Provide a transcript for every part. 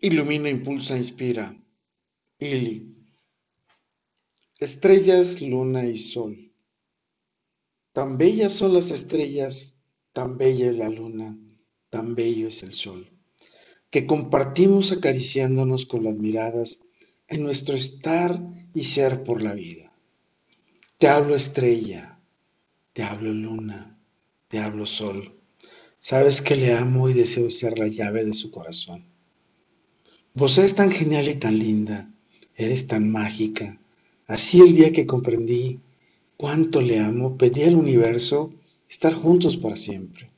Ilumina, impulsa, inspira. Ili. Estrellas, luna y sol. Tan bellas son las estrellas, tan bella es la luna, tan bello es el sol, que compartimos acariciándonos con las miradas en nuestro estar y ser por la vida. Te hablo estrella, te hablo luna, te hablo sol. Sabes que le amo y deseo ser la llave de su corazón. Vos eres tan genial y tan linda, eres tan mágica. Así el día que comprendí cuánto le amo, pedí al universo estar juntos para siempre.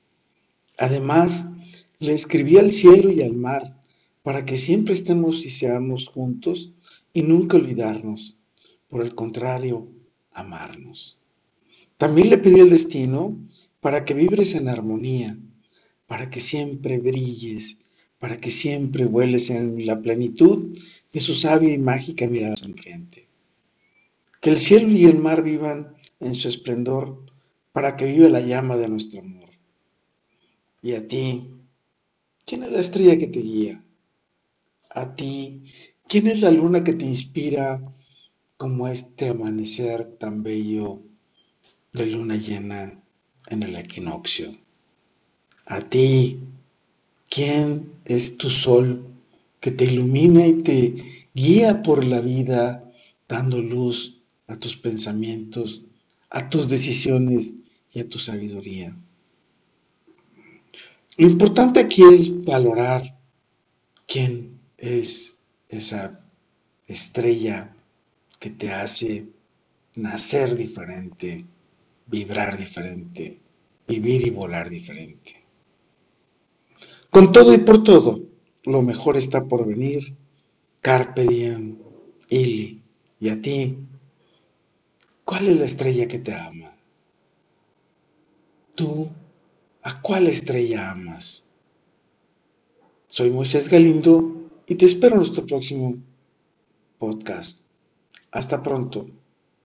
Además, le escribí al cielo y al mar para que siempre estemos y seamos juntos y nunca olvidarnos. Por el contrario, amarnos. También le pedí al destino para que vibres en armonía, para que siempre brilles para que siempre vueles en la plenitud de su sabia y mágica mirada sonriente. Que el cielo y el mar vivan en su esplendor para que viva la llama de nuestro amor. Y a ti, ¿quién es la estrella que te guía? A ti, ¿quién es la luna que te inspira como este amanecer tan bello de luna llena en el equinoccio? A ti, ¿Quién es tu sol que te ilumina y te guía por la vida, dando luz a tus pensamientos, a tus decisiones y a tu sabiduría? Lo importante aquí es valorar quién es esa estrella que te hace nacer diferente, vibrar diferente, vivir y volar diferente. Con todo y por todo, lo mejor está por venir. Carpe diem, Ili. Y a ti, ¿cuál es la estrella que te ama? ¿Tú a cuál estrella amas? Soy Moisés Galindo y te espero en nuestro próximo podcast. Hasta pronto.